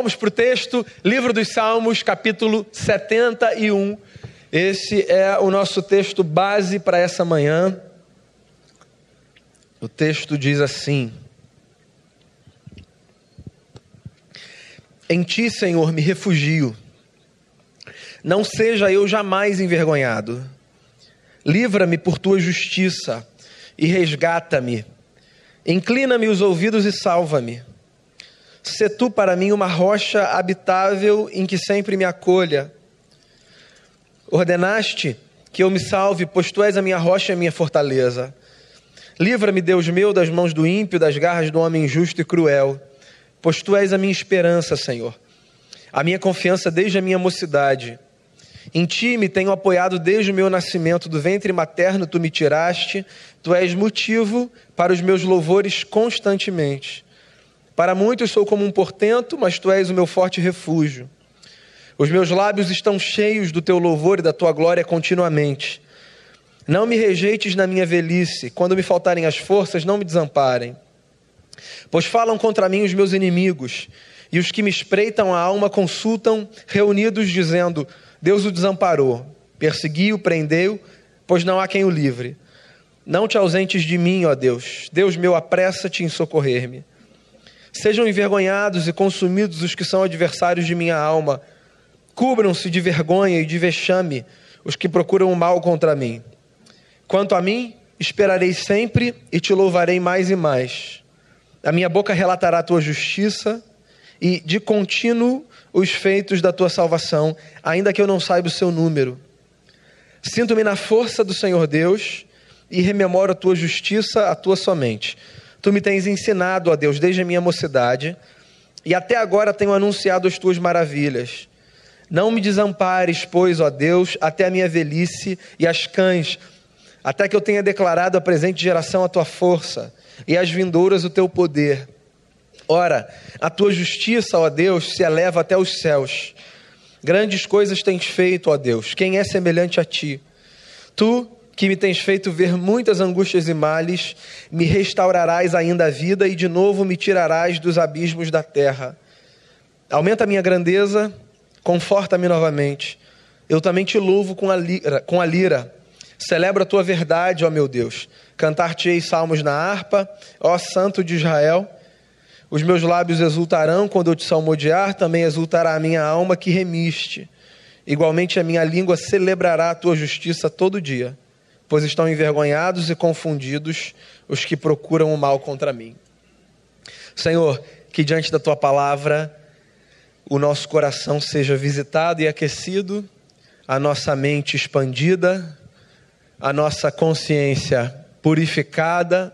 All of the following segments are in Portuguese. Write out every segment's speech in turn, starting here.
Vamos para o texto, livro dos Salmos, capítulo 71. Esse é o nosso texto base para essa manhã. O texto diz assim: Em ti, Senhor, me refugio. Não seja eu jamais envergonhado. Livra-me por tua justiça e resgata-me. Inclina-me os ouvidos e salva-me. Sê tu para mim uma rocha habitável em que sempre me acolha. Ordenaste que eu me salve, pois tu és a minha rocha e a minha fortaleza. Livra-me, Deus meu, das mãos do ímpio, das garras do homem injusto e cruel pois tu és a minha esperança, Senhor, a minha confiança desde a minha mocidade. Em ti me tenho apoiado desde o meu nascimento, do ventre materno tu me tiraste, tu és motivo para os meus louvores constantemente. Para muitos sou como um portento, mas tu és o meu forte refúgio. Os meus lábios estão cheios do teu louvor e da tua glória continuamente. Não me rejeites na minha velhice, quando me faltarem as forças, não me desamparem. Pois falam contra mim os meus inimigos, e os que me espreitam a alma consultam, reunidos, dizendo: Deus o desamparou, persegui-o, prendeu, pois não há quem o livre. Não te ausentes de mim, ó Deus. Deus meu, apressa-te em socorrer-me. Sejam envergonhados e consumidos os que são adversários de minha alma. Cubram-se de vergonha e de vexame os que procuram o mal contra mim. Quanto a mim, esperarei sempre e te louvarei mais e mais a minha boca relatará a tua justiça e de contínuo os feitos da tua salvação, ainda que eu não saiba o seu número. Sinto-me na força do Senhor Deus e rememoro a tua justiça, a tua somente. Tu me tens ensinado, ó Deus, desde a minha mocidade, e até agora tenho anunciado as tuas maravilhas. Não me desampares, pois, ó Deus, até a minha velhice e as cães, até que eu tenha declarado à presente geração a tua força e as vindouras o teu poder. Ora, a tua justiça, ó Deus, se eleva até os céus. Grandes coisas tens feito, ó Deus. Quem é semelhante a ti? Tu, que me tens feito ver muitas angústias e males, me restaurarás ainda a vida e de novo me tirarás dos abismos da terra. Aumenta a minha grandeza, conforta-me novamente. Eu também te louvo com a lira. Com a lira. Celebro a tua verdade, ó meu Deus. Cantar-te-ei salmos na harpa, ó Santo de Israel. Os meus lábios exultarão quando eu te salmodiar, também exultará a minha alma que remiste. Igualmente a minha língua celebrará a tua justiça todo dia, pois estão envergonhados e confundidos os que procuram o mal contra mim. Senhor, que diante da tua palavra o nosso coração seja visitado e aquecido, a nossa mente expandida, a nossa consciência purificada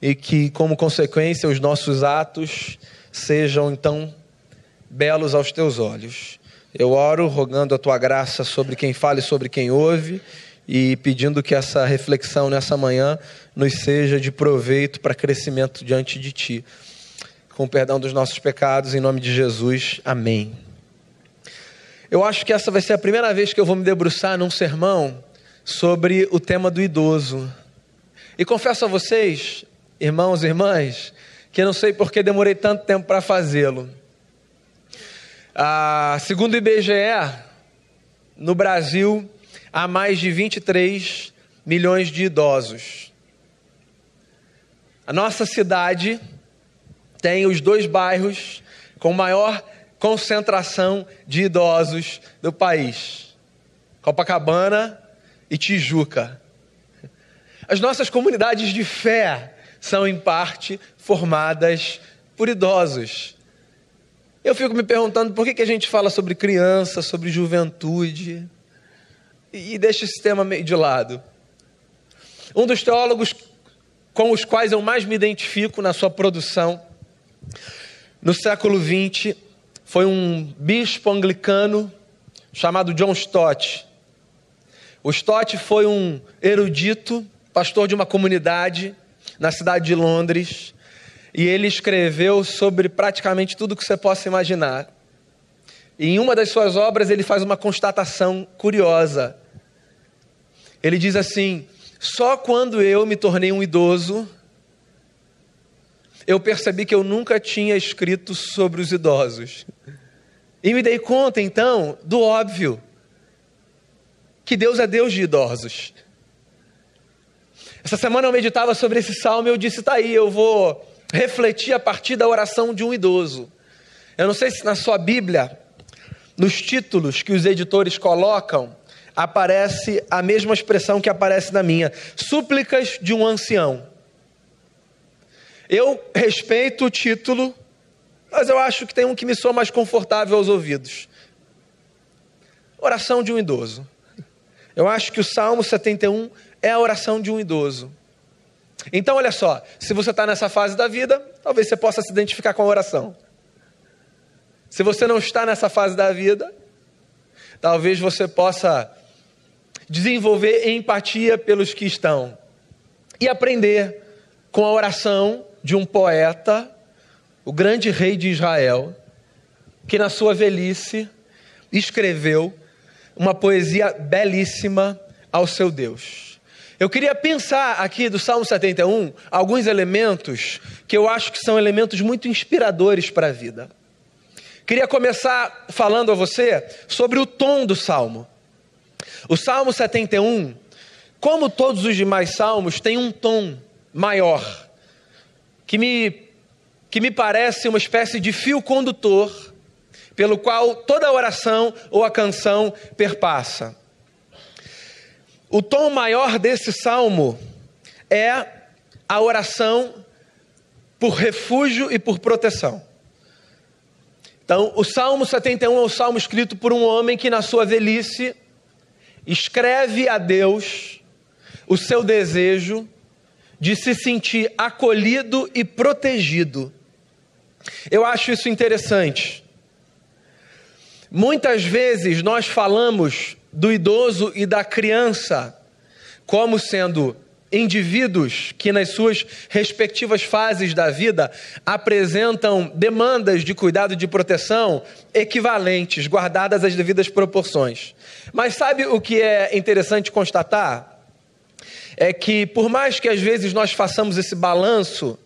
e que, como consequência, os nossos atos sejam então belos aos teus olhos. Eu oro rogando a tua graça sobre quem fala e sobre quem ouve e pedindo que essa reflexão nessa manhã nos seja de proveito para crescimento diante de ti. Com o perdão dos nossos pecados, em nome de Jesus. Amém. Eu acho que essa vai ser a primeira vez que eu vou me debruçar num sermão sobre o tema do idoso. E confesso a vocês, irmãos e irmãs, que não sei por que demorei tanto tempo para fazê-lo. Ah, segundo o IBGE, no Brasil há mais de 23 milhões de idosos. A nossa cidade tem os dois bairros com maior concentração de idosos do país: Copacabana e Tijuca. As nossas comunidades de fé são, em parte, formadas por idosos. Eu fico me perguntando por que, que a gente fala sobre criança, sobre juventude, e deixa esse tema meio de lado. Um dos teólogos com os quais eu mais me identifico na sua produção, no século XX, foi um bispo anglicano chamado John Stott. O Stott foi um erudito pastor de uma comunidade na cidade de Londres, e ele escreveu sobre praticamente tudo que você possa imaginar. E em uma das suas obras ele faz uma constatação curiosa. Ele diz assim: só quando eu me tornei um idoso eu percebi que eu nunca tinha escrito sobre os idosos. E me dei conta, então, do óbvio: que Deus é Deus de idosos. Essa semana eu meditava sobre esse salmo e eu disse: tá aí, eu vou refletir a partir da oração de um idoso. Eu não sei se na sua Bíblia, nos títulos que os editores colocam, aparece a mesma expressão que aparece na minha: súplicas de um ancião. Eu respeito o título, mas eu acho que tem um que me soa mais confortável aos ouvidos. Oração de um idoso. Eu acho que o Salmo 71 é a oração de um idoso. Então, olha só, se você está nessa fase da vida, talvez você possa se identificar com a oração. Se você não está nessa fase da vida, talvez você possa desenvolver empatia pelos que estão e aprender com a oração de um poeta, o grande rei de Israel, que na sua velhice escreveu uma poesia belíssima ao seu Deus. Eu queria pensar aqui do Salmo 71 alguns elementos que eu acho que são elementos muito inspiradores para a vida. Queria começar falando a você sobre o tom do salmo. O Salmo 71, como todos os demais salmos, tem um tom maior que me, que me parece uma espécie de fio condutor pelo qual toda a oração ou a canção perpassa. O tom maior desse salmo é a oração por refúgio e por proteção. Então, o Salmo 71 é o salmo escrito por um homem que, na sua velhice, escreve a Deus o seu desejo de se sentir acolhido e protegido. Eu acho isso interessante. Muitas vezes nós falamos do idoso e da criança como sendo indivíduos que, nas suas respectivas fases da vida, apresentam demandas de cuidado e de proteção equivalentes, guardadas as devidas proporções. Mas sabe o que é interessante constatar? é que, por mais que às vezes nós façamos esse balanço,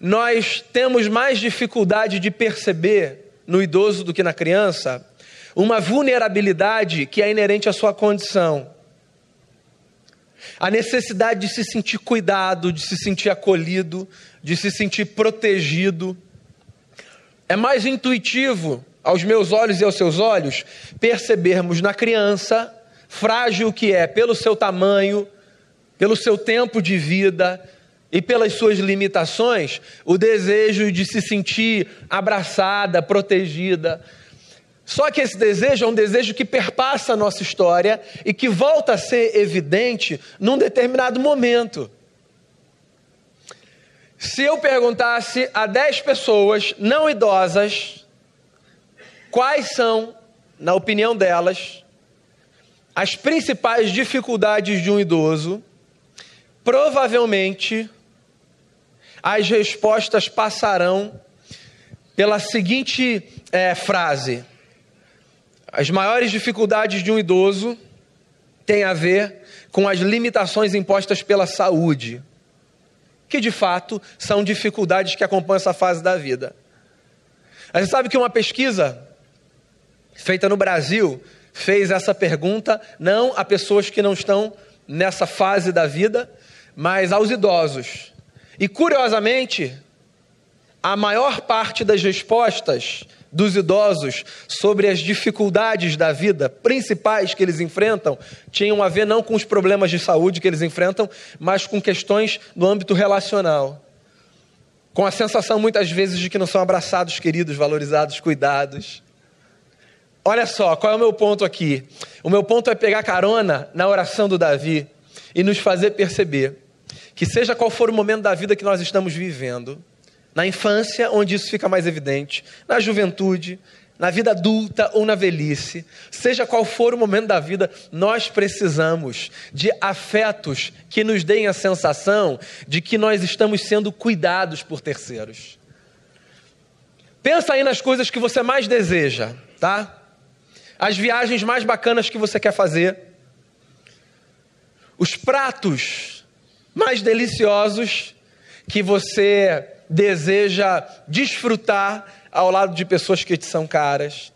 nós temos mais dificuldade de perceber no idoso do que na criança uma vulnerabilidade que é inerente à sua condição. A necessidade de se sentir cuidado, de se sentir acolhido, de se sentir protegido. É mais intuitivo, aos meus olhos e aos seus olhos, percebermos na criança, frágil que é pelo seu tamanho, pelo seu tempo de vida e pelas suas limitações, o desejo de se sentir abraçada, protegida. Só que esse desejo é um desejo que perpassa a nossa história e que volta a ser evidente num determinado momento. Se eu perguntasse a 10 pessoas não idosas quais são, na opinião delas, as principais dificuldades de um idoso, provavelmente as respostas passarão pela seguinte é, frase: as maiores dificuldades de um idoso têm a ver com as limitações impostas pela saúde, que de fato são dificuldades que acompanham essa fase da vida. A gente sabe que uma pesquisa feita no Brasil fez essa pergunta não a pessoas que não estão nessa fase da vida, mas aos idosos. E curiosamente, a maior parte das respostas dos idosos sobre as dificuldades da vida principais que eles enfrentam tinham a ver não com os problemas de saúde que eles enfrentam, mas com questões no âmbito relacional. Com a sensação muitas vezes de que não são abraçados, queridos, valorizados, cuidados. Olha só, qual é o meu ponto aqui? O meu ponto é pegar carona na oração do Davi e nos fazer perceber que seja qual for o momento da vida que nós estamos vivendo, na infância, onde isso fica mais evidente, na juventude, na vida adulta ou na velhice, seja qual for o momento da vida, nós precisamos de afetos que nos deem a sensação de que nós estamos sendo cuidados por terceiros. Pensa aí nas coisas que você mais deseja, tá? As viagens mais bacanas que você quer fazer, os pratos mais deliciosos que você deseja desfrutar ao lado de pessoas que te são caras.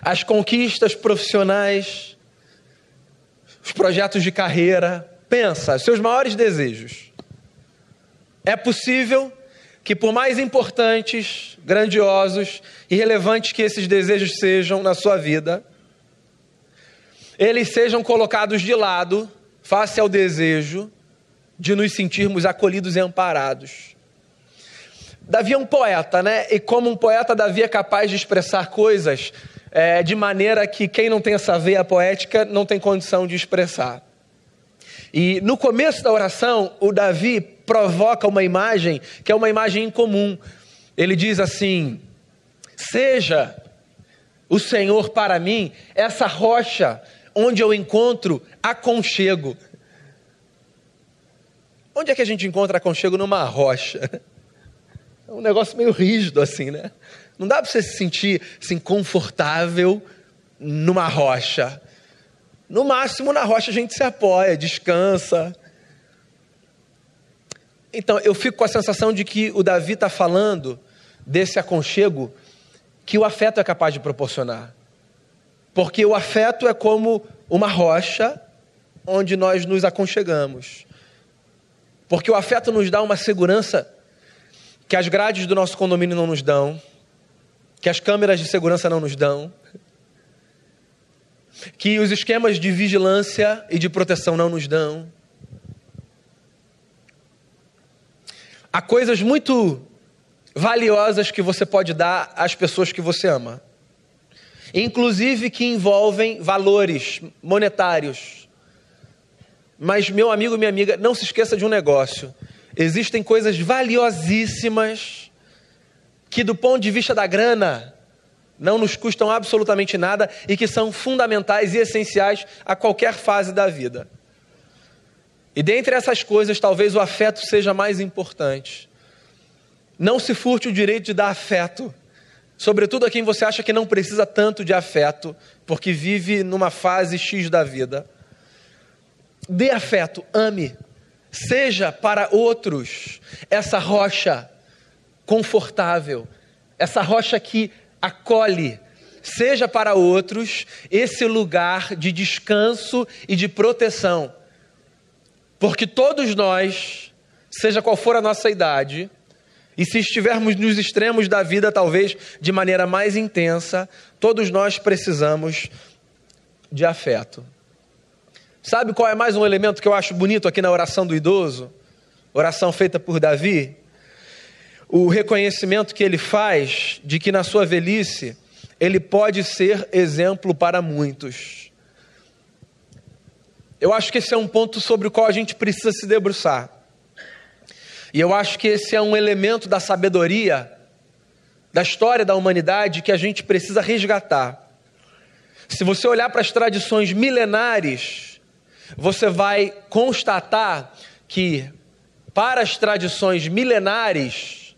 As conquistas profissionais, os projetos de carreira. Pensa, seus maiores desejos. É possível que, por mais importantes, grandiosos e relevantes que esses desejos sejam na sua vida, eles sejam colocados de lado face ao desejo de nos sentirmos acolhidos e amparados. Davi é um poeta, né? E como um poeta, Davi é capaz de expressar coisas é, de maneira que quem não tem essa veia poética não tem condição de expressar. E no começo da oração, o Davi provoca uma imagem que é uma imagem incomum. Ele diz assim: Seja o Senhor para mim essa rocha onde eu encontro aconchego. Onde é que a gente encontra aconchego numa rocha? É um negócio meio rígido assim, né? Não dá para você se sentir assim confortável numa rocha. No máximo na rocha a gente se apoia, descansa. Então eu fico com a sensação de que o Davi está falando desse aconchego que o afeto é capaz de proporcionar. Porque o afeto é como uma rocha onde nós nos aconchegamos. Porque o afeto nos dá uma segurança que as grades do nosso condomínio não nos dão, que as câmeras de segurança não nos dão, que os esquemas de vigilância e de proteção não nos dão. Há coisas muito valiosas que você pode dar às pessoas que você ama, inclusive que envolvem valores monetários. Mas, meu amigo e minha amiga, não se esqueça de um negócio: existem coisas valiosíssimas que, do ponto de vista da grana, não nos custam absolutamente nada e que são fundamentais e essenciais a qualquer fase da vida. E dentre essas coisas, talvez o afeto seja mais importante. Não se furte o direito de dar afeto, sobretudo a quem você acha que não precisa tanto de afeto, porque vive numa fase X da vida. Dê afeto, ame. Seja para outros essa rocha confortável, essa rocha que acolhe. Seja para outros esse lugar de descanso e de proteção. Porque todos nós, seja qual for a nossa idade, e se estivermos nos extremos da vida, talvez de maneira mais intensa, todos nós precisamos de afeto. Sabe qual é mais um elemento que eu acho bonito aqui na oração do idoso? Oração feita por Davi. O reconhecimento que ele faz de que na sua velhice ele pode ser exemplo para muitos. Eu acho que esse é um ponto sobre o qual a gente precisa se debruçar. E eu acho que esse é um elemento da sabedoria da história da humanidade que a gente precisa resgatar. Se você olhar para as tradições milenares você vai constatar que, para as tradições milenares,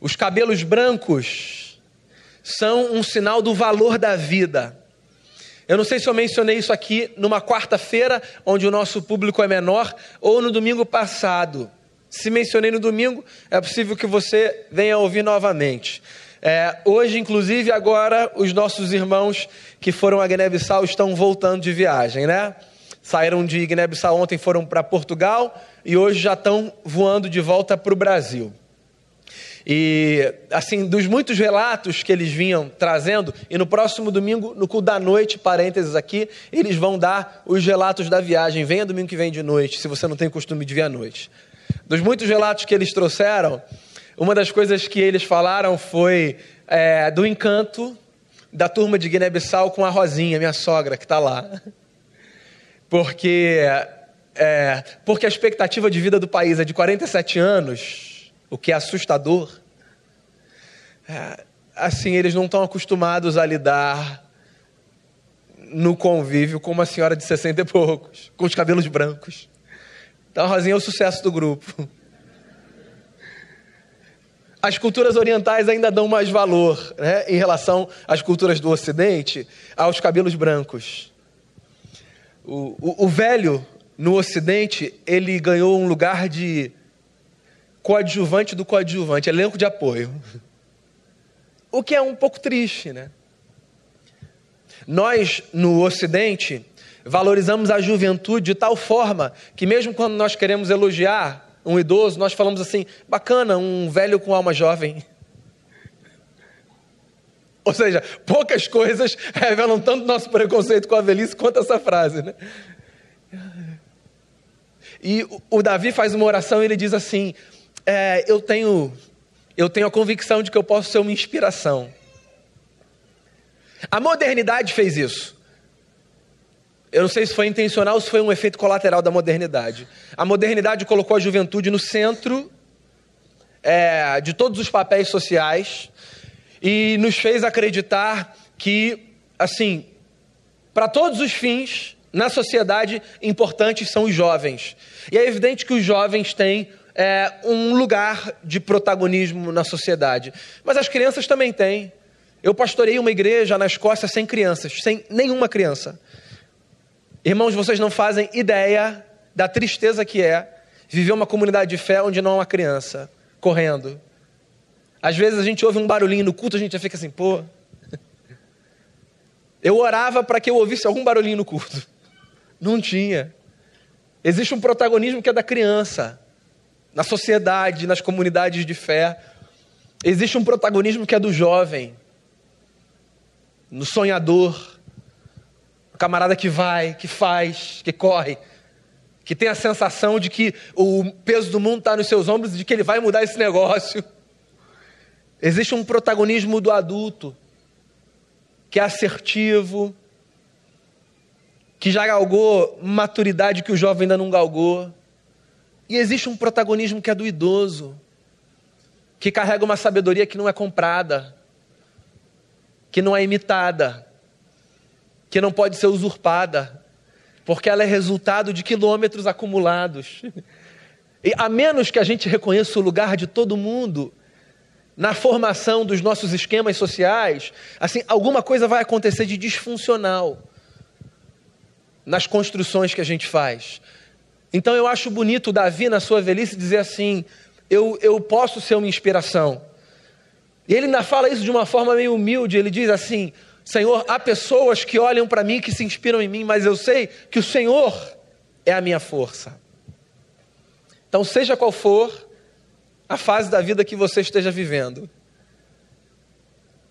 os cabelos brancos são um sinal do valor da vida. Eu não sei se eu mencionei isso aqui numa quarta-feira, onde o nosso público é menor, ou no domingo passado. Se mencionei no domingo, é possível que você venha ouvir novamente. É, hoje, inclusive, agora, os nossos irmãos que foram a Guiné-Bissau estão voltando de viagem, né? Saíram de Guiné-Bissau ontem, foram para Portugal e hoje já estão voando de volta para o Brasil. E, assim, dos muitos relatos que eles vinham trazendo, e no próximo domingo, no culto da noite, parênteses aqui, eles vão dar os relatos da viagem. Venha domingo que vem de noite, se você não tem costume de vir à noite. Dos muitos relatos que eles trouxeram, uma das coisas que eles falaram foi é, do encanto da turma de Guiné-Bissau com a Rosinha, minha sogra, que está lá porque, é, porque a expectativa de vida do país é de 47 anos, o que é assustador. É, assim, eles não estão acostumados a lidar no convívio com uma senhora de 60 e poucos, com os cabelos brancos. Então, Rosinha é o sucesso do grupo. As culturas orientais ainda dão mais valor né, em relação às culturas do Ocidente aos cabelos brancos. O, o, o velho no Ocidente, ele ganhou um lugar de coadjuvante do coadjuvante, elenco de apoio. O que é um pouco triste, né? Nós, no Ocidente, valorizamos a juventude de tal forma que, mesmo quando nós queremos elogiar um idoso, nós falamos assim: bacana, um velho com alma jovem. Ou seja, poucas coisas revelam tanto nosso preconceito com a velhice quanto essa frase, né? E o Davi faz uma oração e ele diz assim: é, eu tenho, eu tenho a convicção de que eu posso ser uma inspiração. A modernidade fez isso. Eu não sei se foi intencional ou se foi um efeito colateral da modernidade. A modernidade colocou a juventude no centro é, de todos os papéis sociais e nos fez acreditar que, assim, para todos os fins, na sociedade, importantes são os jovens. E é evidente que os jovens têm é, um lugar de protagonismo na sociedade. Mas as crianças também têm. Eu pastorei uma igreja na Escócia sem crianças, sem nenhuma criança. Irmãos, vocês não fazem ideia da tristeza que é viver uma comunidade de fé onde não há uma criança correndo. Às vezes a gente ouve um barulhinho no culto, a gente já fica assim, pô. Eu orava para que eu ouvisse algum barulhinho no culto. Não tinha. Existe um protagonismo que é da criança, na sociedade, nas comunidades de fé. Existe um protagonismo que é do jovem, no sonhador, o camarada que vai, que faz, que corre, que tem a sensação de que o peso do mundo está nos seus ombros e de que ele vai mudar esse negócio. Existe um protagonismo do adulto, que é assertivo, que já galgou maturidade que o jovem ainda não galgou. E existe um protagonismo que é do idoso, que carrega uma sabedoria que não é comprada, que não é imitada, que não pode ser usurpada, porque ela é resultado de quilômetros acumulados. E a menos que a gente reconheça o lugar de todo mundo na formação dos nossos esquemas sociais, assim, alguma coisa vai acontecer de disfuncional nas construções que a gente faz. Então eu acho bonito Davi, na sua velhice, dizer assim: eu, eu posso ser uma inspiração. E ele ainda fala isso de uma forma meio humilde. Ele diz assim: Senhor, há pessoas que olham para mim, que se inspiram em mim, mas eu sei que o Senhor é a minha força. Então, seja qual for a fase da vida que você esteja vivendo,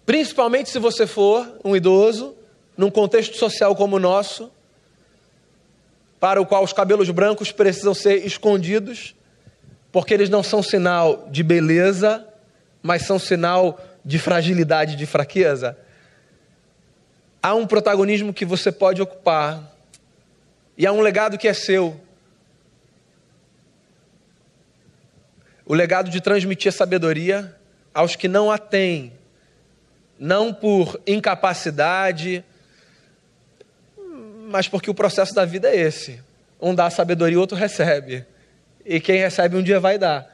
principalmente se você for um idoso, num contexto social como o nosso, para o qual os cabelos brancos precisam ser escondidos, porque eles não são sinal de beleza, mas são sinal de fragilidade, de fraqueza. Há um protagonismo que você pode ocupar, e há um legado que é seu. O legado de transmitir sabedoria aos que não a têm, não por incapacidade, mas porque o processo da vida é esse. Um dá sabedoria, outro recebe. E quem recebe um dia vai dar.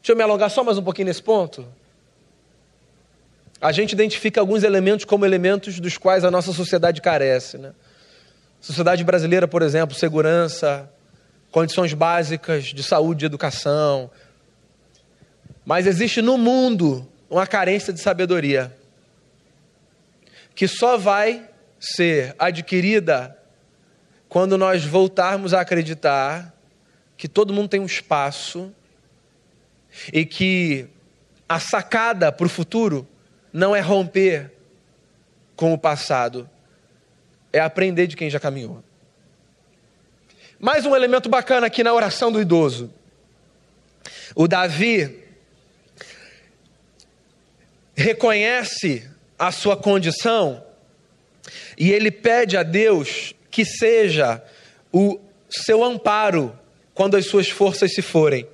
Deixa eu me alongar só mais um pouquinho nesse ponto. A gente identifica alguns elementos como elementos dos quais a nossa sociedade carece. Né? Sociedade brasileira, por exemplo, segurança, condições básicas de saúde e educação. Mas existe no mundo uma carência de sabedoria que só vai ser adquirida quando nós voltarmos a acreditar que todo mundo tem um espaço e que a sacada para o futuro não é romper com o passado, é aprender de quem já caminhou. Mais um elemento bacana aqui na oração do idoso. O Davi reconhece a sua condição e ele pede a Deus que seja o seu amparo quando as suas forças se forem.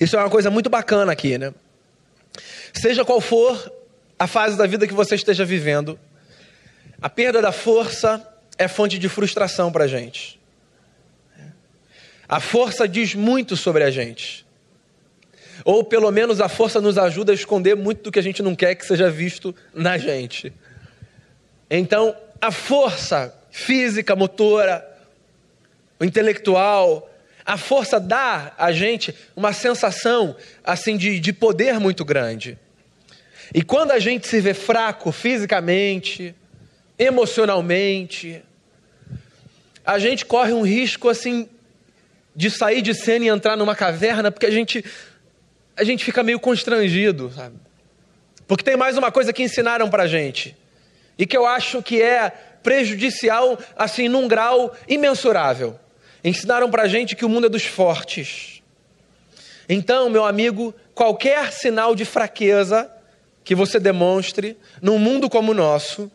Isso é uma coisa muito bacana aqui, né? Seja qual for a fase da vida que você esteja vivendo, a perda da força é fonte de frustração para a gente. A força diz muito sobre a gente. Ou pelo menos a força nos ajuda a esconder muito do que a gente não quer que seja visto na gente. Então, a força física, motora, intelectual, A força dá a gente uma sensação assim de, de poder muito grande. E quando a gente se vê fraco fisicamente, emocionalmente, a gente corre um risco assim de sair de cena e entrar numa caverna, porque a gente a gente fica meio constrangido, sabe? Porque tem mais uma coisa que ensinaram pra gente e que eu acho que é prejudicial assim num grau imensurável. Ensinaram pra gente que o mundo é dos fortes. Então, meu amigo, qualquer sinal de fraqueza que você demonstre num mundo como o nosso,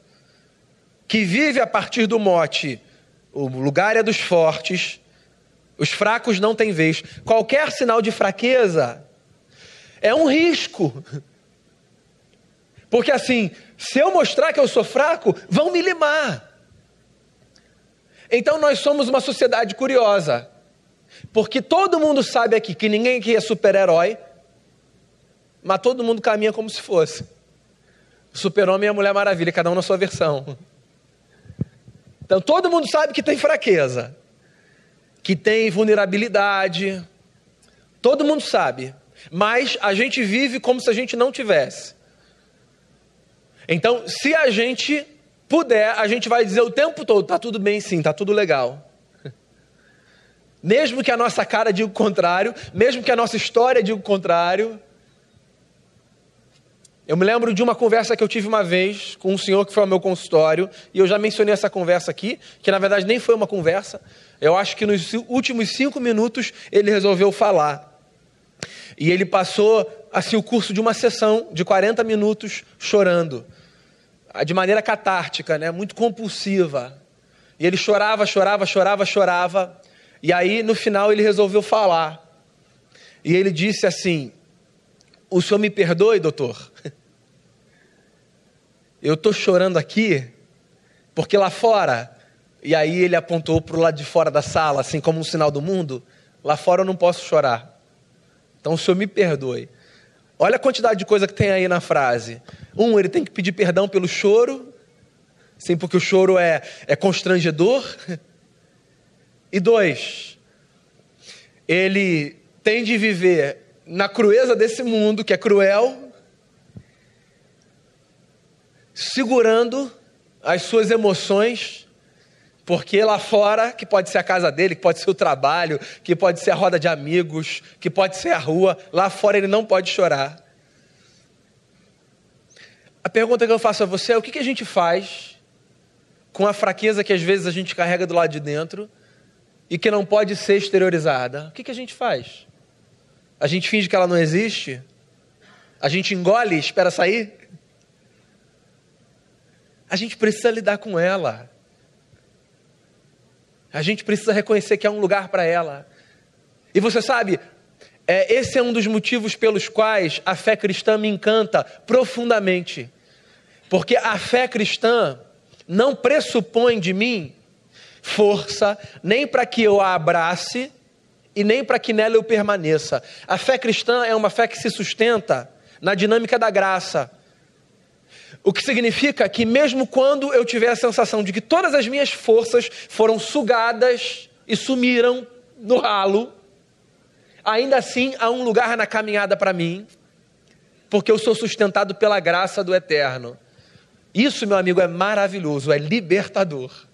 que vive a partir do mote o lugar é dos fortes, os fracos não têm vez. Qualquer sinal de fraqueza é um risco. Porque assim, se eu mostrar que eu sou fraco, vão me limar. Então nós somos uma sociedade curiosa. Porque todo mundo sabe aqui que ninguém aqui é super-herói, mas todo mundo caminha como se fosse. Super-homem e a Mulher Maravilha, cada um na sua versão. Então todo mundo sabe que tem fraqueza, que tem vulnerabilidade. Todo mundo sabe. Mas a gente vive como se a gente não tivesse. Então, se a gente puder, a gente vai dizer o tempo todo: tá tudo bem sim, tá tudo legal. Mesmo que a nossa cara diga o contrário, mesmo que a nossa história diga o contrário, eu me lembro de uma conversa que eu tive uma vez com um senhor que foi ao meu consultório, e eu já mencionei essa conversa aqui, que na verdade nem foi uma conversa. Eu acho que nos últimos cinco minutos ele resolveu falar. E ele passou assim o curso de uma sessão de 40 minutos chorando, de maneira catártica, né, muito compulsiva. E ele chorava, chorava, chorava, chorava. E aí no final ele resolveu falar. E ele disse assim: O senhor me perdoe, doutor? Eu estou chorando aqui porque lá fora, e aí ele apontou para o lado de fora da sala, assim como um sinal do mundo, lá fora eu não posso chorar. Então o senhor me perdoe. Olha a quantidade de coisa que tem aí na frase. Um, ele tem que pedir perdão pelo choro, sim, porque o choro é, é constrangedor. E dois, ele tem de viver na crueza desse mundo, que é cruel, segurando as suas emoções, porque lá fora, que pode ser a casa dele, que pode ser o trabalho, que pode ser a roda de amigos, que pode ser a rua, lá fora ele não pode chorar. A pergunta que eu faço a você é: o que a gente faz com a fraqueza que às vezes a gente carrega do lado de dentro e que não pode ser exteriorizada? O que a gente faz? A gente finge que ela não existe? A gente engole e espera sair? a gente precisa lidar com ela. A gente precisa reconhecer que há um lugar para ela. E você sabe, é, esse é um dos motivos pelos quais a fé cristã me encanta profundamente. Porque a fé cristã não pressupõe de mim força, nem para que eu a abrace e nem para que nela eu permaneça. A fé cristã é uma fé que se sustenta na dinâmica da graça. O que significa que, mesmo quando eu tiver a sensação de que todas as minhas forças foram sugadas e sumiram no ralo, ainda assim há um lugar na caminhada para mim, porque eu sou sustentado pela graça do eterno. Isso, meu amigo, é maravilhoso, é libertador.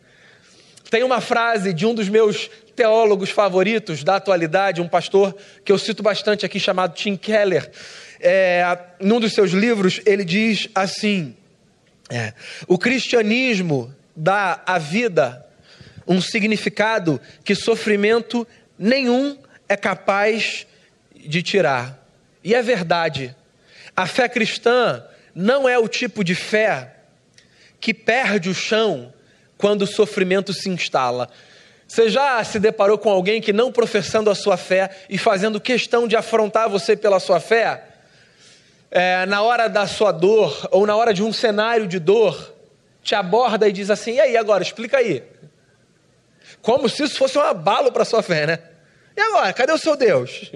Tem uma frase de um dos meus teólogos favoritos da atualidade, um pastor que eu cito bastante aqui, chamado Tim Keller é, num dos seus livros, ele diz assim: é, o cristianismo dá à vida um significado que sofrimento nenhum é capaz de tirar. E é verdade. A fé cristã não é o tipo de fé que perde o chão quando o sofrimento se instala. Você já se deparou com alguém que, não professando a sua fé e fazendo questão de afrontar você pela sua fé, é, na hora da sua dor, ou na hora de um cenário de dor, te aborda e diz assim: e aí, agora, explica aí. Como se isso fosse um abalo para a sua fé, né? E agora, cadê o seu Deus?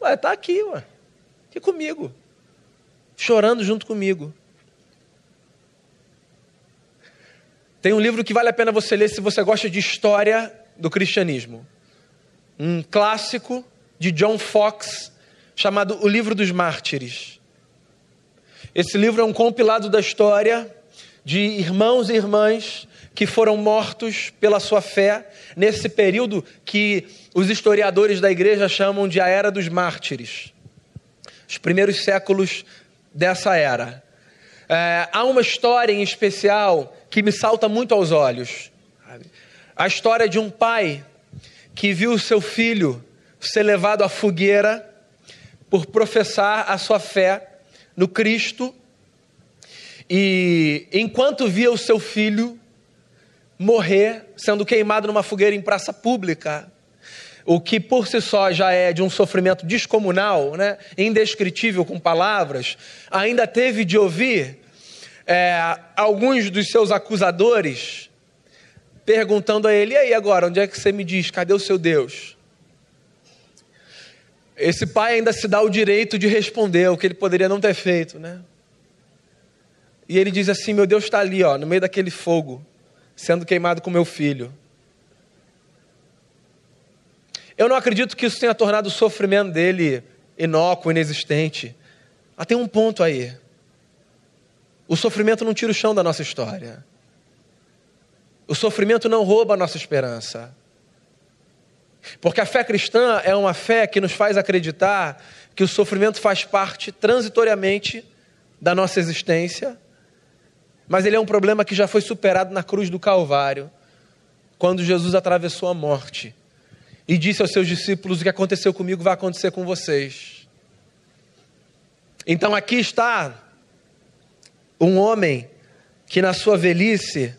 Ué, está aqui, ué. Aqui comigo. Chorando junto comigo. Tem um livro que vale a pena você ler se você gosta de história do cristianismo. um clássico de John Fox chamado O Livro dos Mártires. Esse livro é um compilado da história de irmãos e irmãs que foram mortos pela sua fé nesse período que os historiadores da igreja chamam de a Era dos Mártires os primeiros séculos dessa era. É, há uma história em especial que me salta muito aos olhos. A história de um pai que viu seu filho ser levado à fogueira por professar a sua fé no Cristo. E enquanto via o seu filho morrer, sendo queimado numa fogueira em praça pública, o que por si só já é de um sofrimento descomunal, né, indescritível com palavras, ainda teve de ouvir é, alguns dos seus acusadores perguntando a ele: e aí agora, onde é que você me diz? Cadê o seu Deus? Esse pai ainda se dá o direito de responder o que ele poderia não ter feito, né? E ele diz assim: Meu Deus está ali, ó, no meio daquele fogo, sendo queimado com meu filho. Eu não acredito que isso tenha tornado o sofrimento dele inócuo, inexistente. Mas tem um ponto aí. O sofrimento não tira o chão da nossa história. O sofrimento não rouba a nossa esperança. Porque a fé cristã é uma fé que nos faz acreditar que o sofrimento faz parte transitoriamente da nossa existência, mas ele é um problema que já foi superado na cruz do Calvário, quando Jesus atravessou a morte e disse aos seus discípulos: O que aconteceu comigo vai acontecer com vocês. Então aqui está um homem que na sua velhice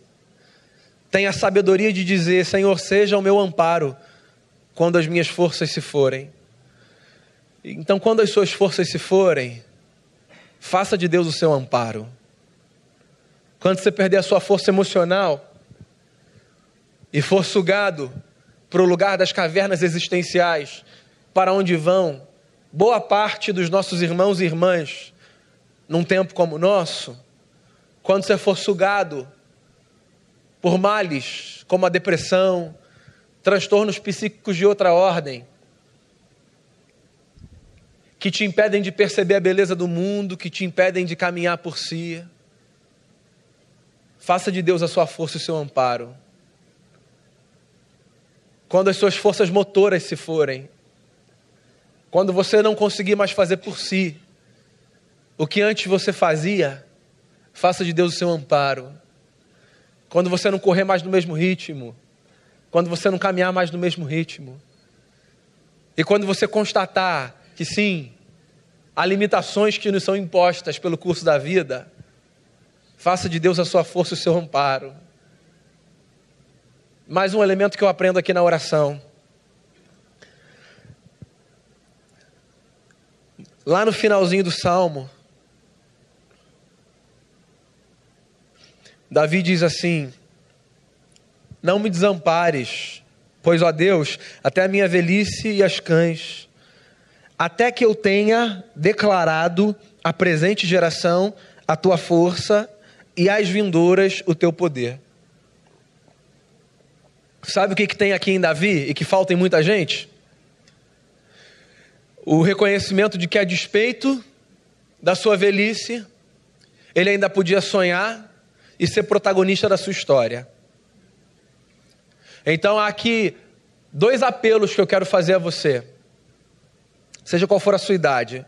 tem a sabedoria de dizer: Senhor, seja o meu amparo quando as minhas forças se forem. Então, quando as suas forças se forem, faça de Deus o seu amparo. Quando você perder a sua força emocional e for sugado para o lugar das cavernas existenciais, para onde vão boa parte dos nossos irmãos e irmãs num tempo como o nosso, quando você for sugado por males como a depressão, transtornos psíquicos de outra ordem, que te impedem de perceber a beleza do mundo, que te impedem de caminhar por si. Faça de Deus a sua força e o seu amparo quando as suas forças motoras se forem, quando você não conseguir mais fazer por si o que antes você fazia, faça de Deus o seu amparo. Quando você não correr mais no mesmo ritmo, quando você não caminhar mais no mesmo ritmo, e quando você constatar que sim, há limitações que nos são impostas pelo curso da vida, faça de Deus a sua força e o seu amparo. Mais um elemento que eu aprendo aqui na oração. Lá no finalzinho do salmo, Davi diz assim: Não me desampares, pois, ó Deus, até a minha velhice e as cães, até que eu tenha declarado à presente geração a tua força e às vindouras o teu poder. Sabe o que, que tem aqui em Davi e que falta em muita gente? O reconhecimento de que, a despeito da sua velhice, ele ainda podia sonhar e ser protagonista da sua história. Então, há aqui dois apelos que eu quero fazer a você, seja qual for a sua idade.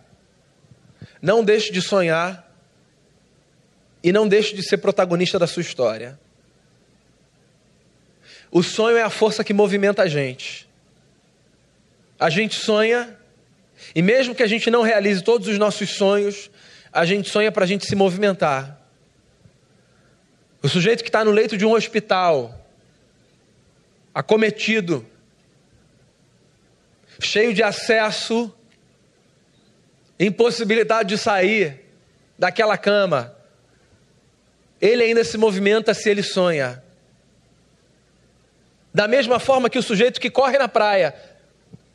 Não deixe de sonhar e não deixe de ser protagonista da sua história. O sonho é a força que movimenta a gente. A gente sonha, e mesmo que a gente não realize todos os nossos sonhos, a gente sonha para a gente se movimentar. O sujeito que está no leito de um hospital, acometido, cheio de acesso, impossibilidade de sair daquela cama, ele ainda se movimenta se ele sonha. Da mesma forma que o sujeito que corre na praia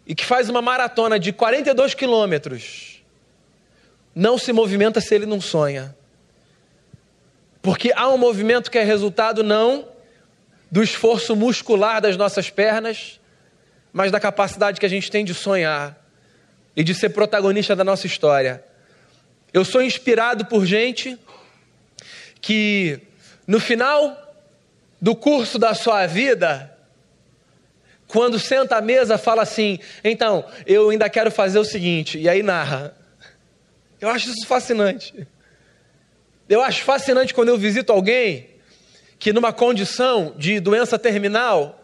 e que faz uma maratona de 42 quilômetros não se movimenta se ele não sonha. Porque há um movimento que é resultado não do esforço muscular das nossas pernas, mas da capacidade que a gente tem de sonhar e de ser protagonista da nossa história. Eu sou inspirado por gente que no final do curso da sua vida, quando senta à mesa, fala assim: então, eu ainda quero fazer o seguinte, e aí narra. Eu acho isso fascinante. Eu acho fascinante quando eu visito alguém que, numa condição de doença terminal,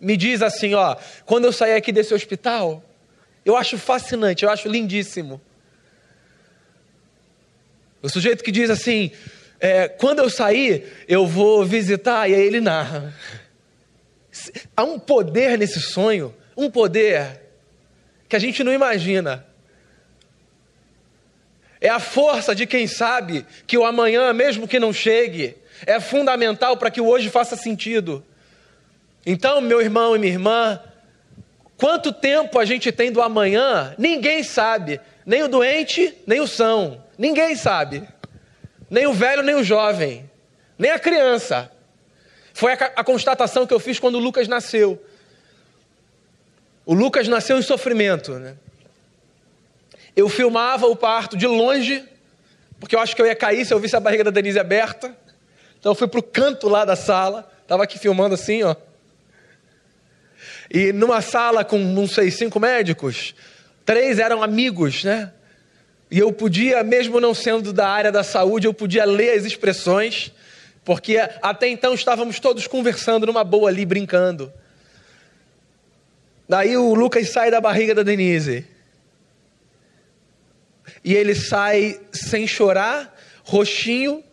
me diz assim: ó, quando eu sair aqui desse hospital, eu acho fascinante, eu acho lindíssimo. O sujeito que diz assim: é, quando eu sair, eu vou visitar, e aí ele narra. Há um poder nesse sonho, um poder que a gente não imagina. É a força de quem sabe que o amanhã, mesmo que não chegue, é fundamental para que o hoje faça sentido. Então, meu irmão e minha irmã, quanto tempo a gente tem do amanhã, ninguém sabe, nem o doente, nem o são, ninguém sabe, nem o velho, nem o jovem, nem a criança. Foi a, a constatação que eu fiz quando o Lucas nasceu. O Lucas nasceu em sofrimento, né? Eu filmava o parto de longe, porque eu acho que eu ia cair se eu visse a barriga da Denise aberta. Então eu fui para o canto lá da sala, estava aqui filmando assim, ó. E numa sala com, não sei, cinco médicos, três eram amigos, né? E eu podia, mesmo não sendo da área da saúde, eu podia ler as expressões, porque até então estávamos todos conversando numa boa ali, brincando. Daí o Lucas sai da barriga da Denise. E ele sai sem chorar, roxinho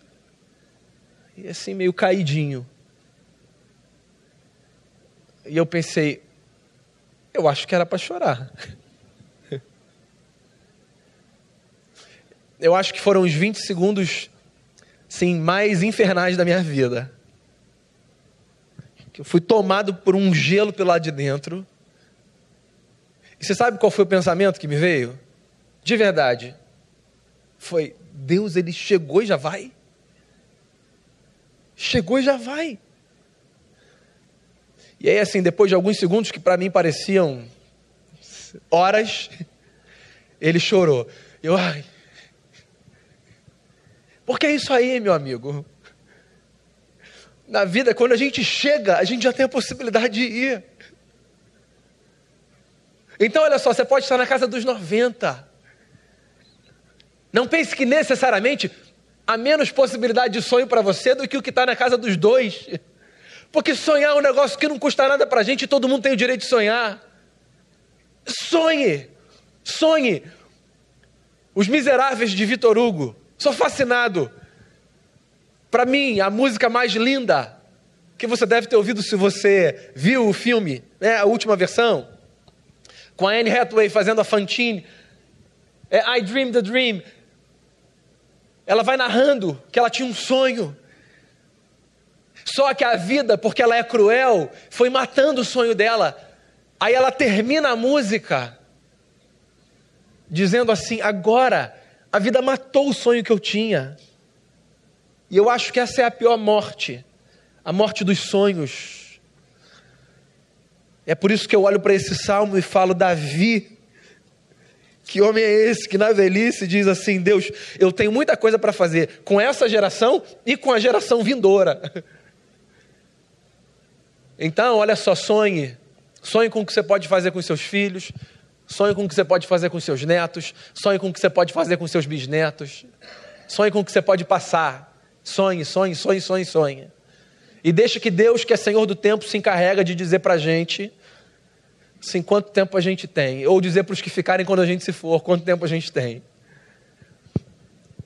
e assim meio caidinho. E eu pensei, eu acho que era para chorar. Eu acho que foram os 20 segundos sim, mais infernais da minha vida. Eu fui tomado por um gelo pelo lado de dentro. E você sabe qual foi o pensamento que me veio? De verdade. Foi, Deus, ele chegou e já vai? Chegou e já vai. E aí, assim, depois de alguns segundos que para mim pareciam horas, ele chorou. Eu, ai. Porque é isso aí, meu amigo. Na vida, quando a gente chega, a gente já tem a possibilidade de ir. Então, olha só, você pode estar na casa dos 90. Não pense que necessariamente há menos possibilidade de sonho para você do que o que está na casa dos dois. Porque sonhar é um negócio que não custa nada para a gente e todo mundo tem o direito de sonhar. Sonhe, sonhe. Os Miseráveis de Vitor Hugo. Sou fascinado. Para mim, a música mais linda que você deve ter ouvido se você viu o filme, né, a última versão, com a Anne Hathaway fazendo a Fantine, é I Dream the Dream. Ela vai narrando que ela tinha um sonho só que a vida, porque ela é cruel, foi matando o sonho dela. Aí ela termina a música dizendo assim: agora a vida matou o sonho que eu tinha. E eu acho que essa é a pior morte, a morte dos sonhos. É por isso que eu olho para esse salmo e falo: Davi, que homem é esse que na velhice diz assim: Deus, eu tenho muita coisa para fazer com essa geração e com a geração vindoura. Então, olha só, sonhe. Sonhe com o que você pode fazer com seus filhos, sonhe com o que você pode fazer com seus netos, sonhe com o que você pode fazer com seus bisnetos, sonhe com o que você pode passar. Sonhe, sonhe, sonhe, sonhe, sonhe. E deixa que Deus, que é Senhor do tempo, se encarrega de dizer para a gente assim, quanto tempo a gente tem. Ou dizer para os que ficarem quando a gente se for, quanto tempo a gente tem.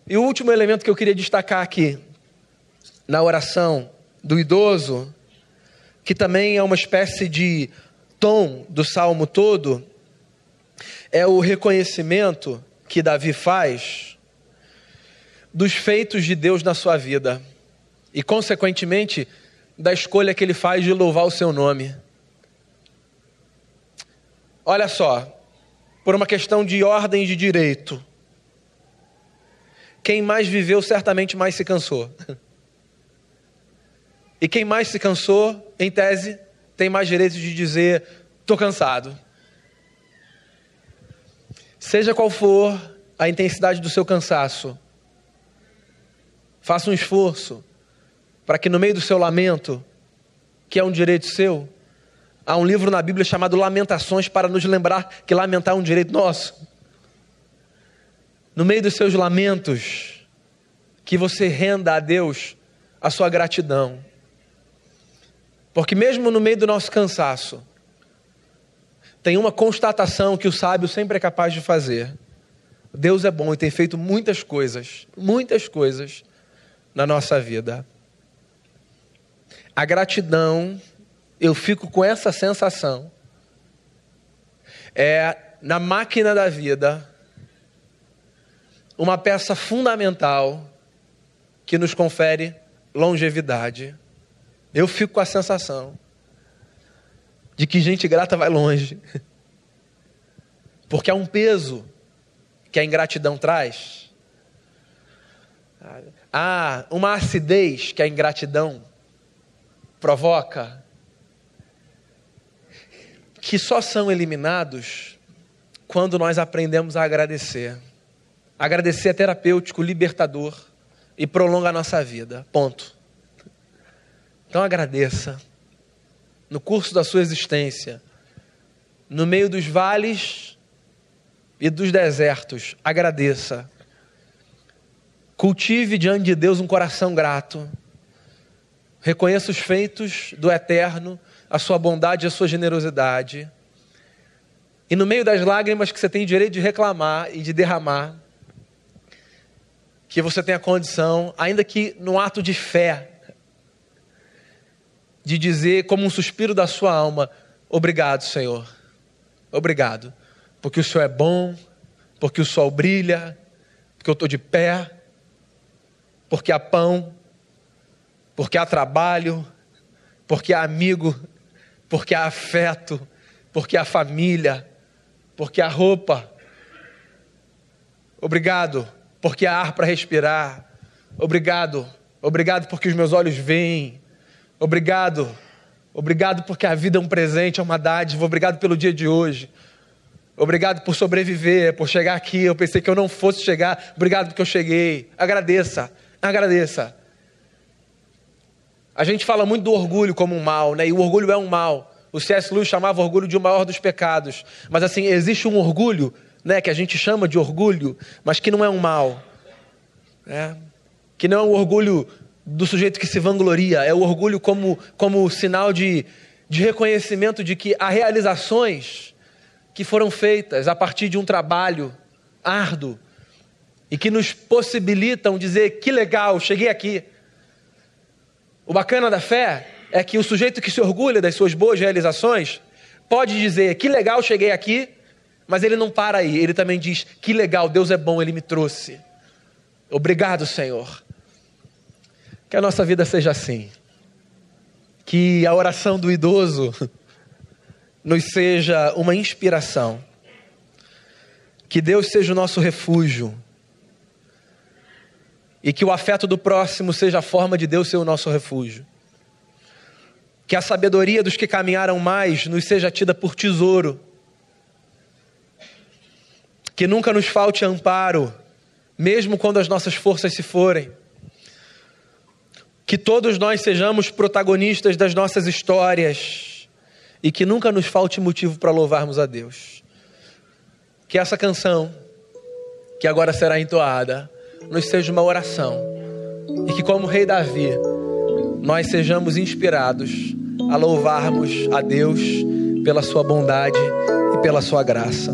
E o último elemento que eu queria destacar aqui, na oração do idoso, que também é uma espécie de tom do salmo todo, é o reconhecimento que Davi faz dos feitos de Deus na sua vida e, consequentemente, da escolha que ele faz de louvar o seu nome. Olha só, por uma questão de ordem de direito, quem mais viveu certamente mais se cansou. E quem mais se cansou, em tese, tem mais direito de dizer Estou cansado. Seja qual for a intensidade do seu cansaço, faça um esforço para que no meio do seu lamento, que é um direito seu, há um livro na Bíblia chamado Lamentações para nos lembrar que lamentar é um direito nosso. No meio dos seus lamentos, que você renda a Deus a sua gratidão. Porque mesmo no meio do nosso cansaço, tem uma constatação que o sábio sempre é capaz de fazer. Deus é bom e tem feito muitas coisas, muitas coisas na nossa vida. A gratidão, eu fico com essa sensação, é na máquina da vida uma peça fundamental que nos confere longevidade. Eu fico com a sensação de que gente grata vai longe. Porque há um peso que a ingratidão traz. Há uma acidez que a ingratidão provoca, que só são eliminados quando nós aprendemos a agradecer. Agradecer é terapêutico, libertador e prolonga a nossa vida. Ponto. Então agradeça no curso da sua existência, no meio dos vales e dos desertos, agradeça. Cultive diante de Deus um coração grato. Reconheça os feitos do eterno, a sua bondade e a sua generosidade. E no meio das lágrimas que você tem direito de reclamar e de derramar, que você tenha condição, ainda que no ato de fé, de dizer, como um suspiro da sua alma: Obrigado, Senhor. Obrigado. Porque o Senhor é bom, porque o sol brilha, porque eu estou de pé, porque há pão, porque há trabalho, porque há amigo, porque há afeto, porque há família, porque há roupa. Obrigado, porque há ar para respirar. Obrigado, obrigado porque os meus olhos veem. Obrigado. Obrigado porque a vida é um presente, é uma dádiva. Obrigado pelo dia de hoje. Obrigado por sobreviver, por chegar aqui. Eu pensei que eu não fosse chegar. Obrigado porque eu cheguei. Agradeça, agradeça. A gente fala muito do orgulho como um mal, né? E o orgulho é um mal. O C.S. Lewis chamava orgulho de o maior dos pecados. Mas assim, existe um orgulho, né? Que a gente chama de orgulho, mas que não é um mal. Né? Que não é um orgulho do sujeito que se vangloria, é o orgulho como, como sinal de, de reconhecimento de que há realizações que foram feitas a partir de um trabalho árduo e que nos possibilitam dizer: que legal, cheguei aqui. O bacana da fé é que o sujeito que se orgulha das suas boas realizações pode dizer: que legal, cheguei aqui, mas ele não para aí, ele também diz: que legal, Deus é bom, ele me trouxe. Obrigado, Senhor. Que a nossa vida seja assim. Que a oração do idoso nos seja uma inspiração. Que Deus seja o nosso refúgio. E que o afeto do próximo seja a forma de Deus ser o nosso refúgio. Que a sabedoria dos que caminharam mais nos seja tida por tesouro. Que nunca nos falte amparo, mesmo quando as nossas forças se forem que todos nós sejamos protagonistas das nossas histórias e que nunca nos falte motivo para louvarmos a Deus. Que essa canção, que agora será entoada, nos seja uma oração e que, como Rei Davi, nós sejamos inspirados a louvarmos a Deus pela Sua bondade e pela Sua graça.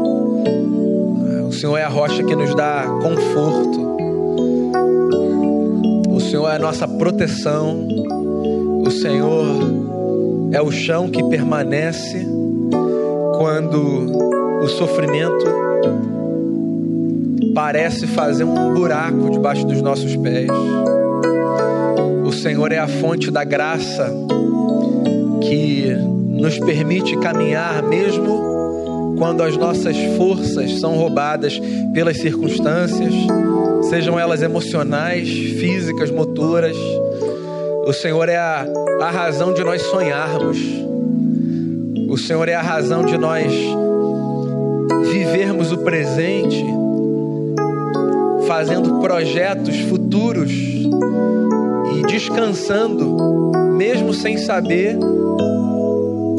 O Senhor é a rocha que nos dá conforto, o Senhor é a nossa proteção, o Senhor é o chão que permanece quando o sofrimento parece fazer um buraco debaixo dos nossos pés. Senhor é a fonte da graça que nos permite caminhar mesmo quando as nossas forças são roubadas pelas circunstâncias, sejam elas emocionais, físicas, motoras. O Senhor é a, a razão de nós sonharmos. O Senhor é a razão de nós vivermos o presente, fazendo projetos futuros e descansando, mesmo sem saber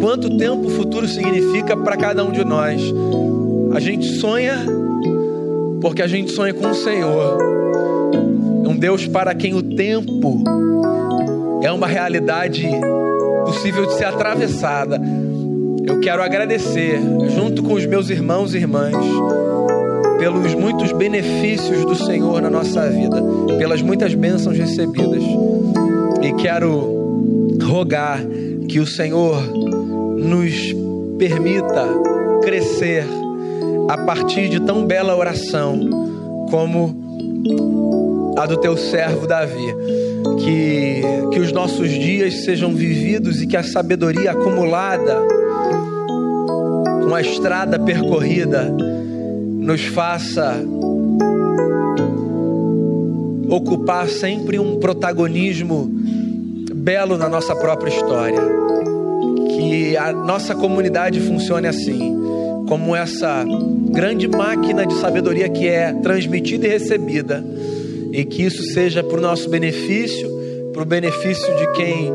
quanto tempo o futuro significa para cada um de nós. A gente sonha porque a gente sonha com o Senhor, um Deus para quem o tempo é uma realidade possível de ser atravessada. Eu quero agradecer, junto com os meus irmãos e irmãs, pelos muitos benefícios do Senhor na nossa vida, pelas muitas bênçãos recebidas. E quero rogar que o Senhor nos permita crescer a partir de tão bela oração como a do teu servo Davi. Que, que os nossos dias sejam vividos e que a sabedoria acumulada com a estrada percorrida nos faça ocupar sempre um protagonismo belo na nossa própria história. Que a nossa comunidade funcione assim, como essa grande máquina de sabedoria que é transmitida e recebida, e que isso seja para o nosso benefício, para o benefício de quem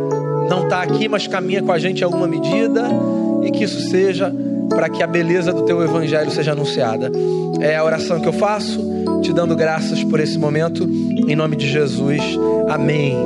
não está aqui, mas caminha com a gente em alguma medida, e que isso seja para que a beleza do teu evangelho seja anunciada. É a oração que eu faço, te dando graças por esse momento, em nome de Jesus. Amém.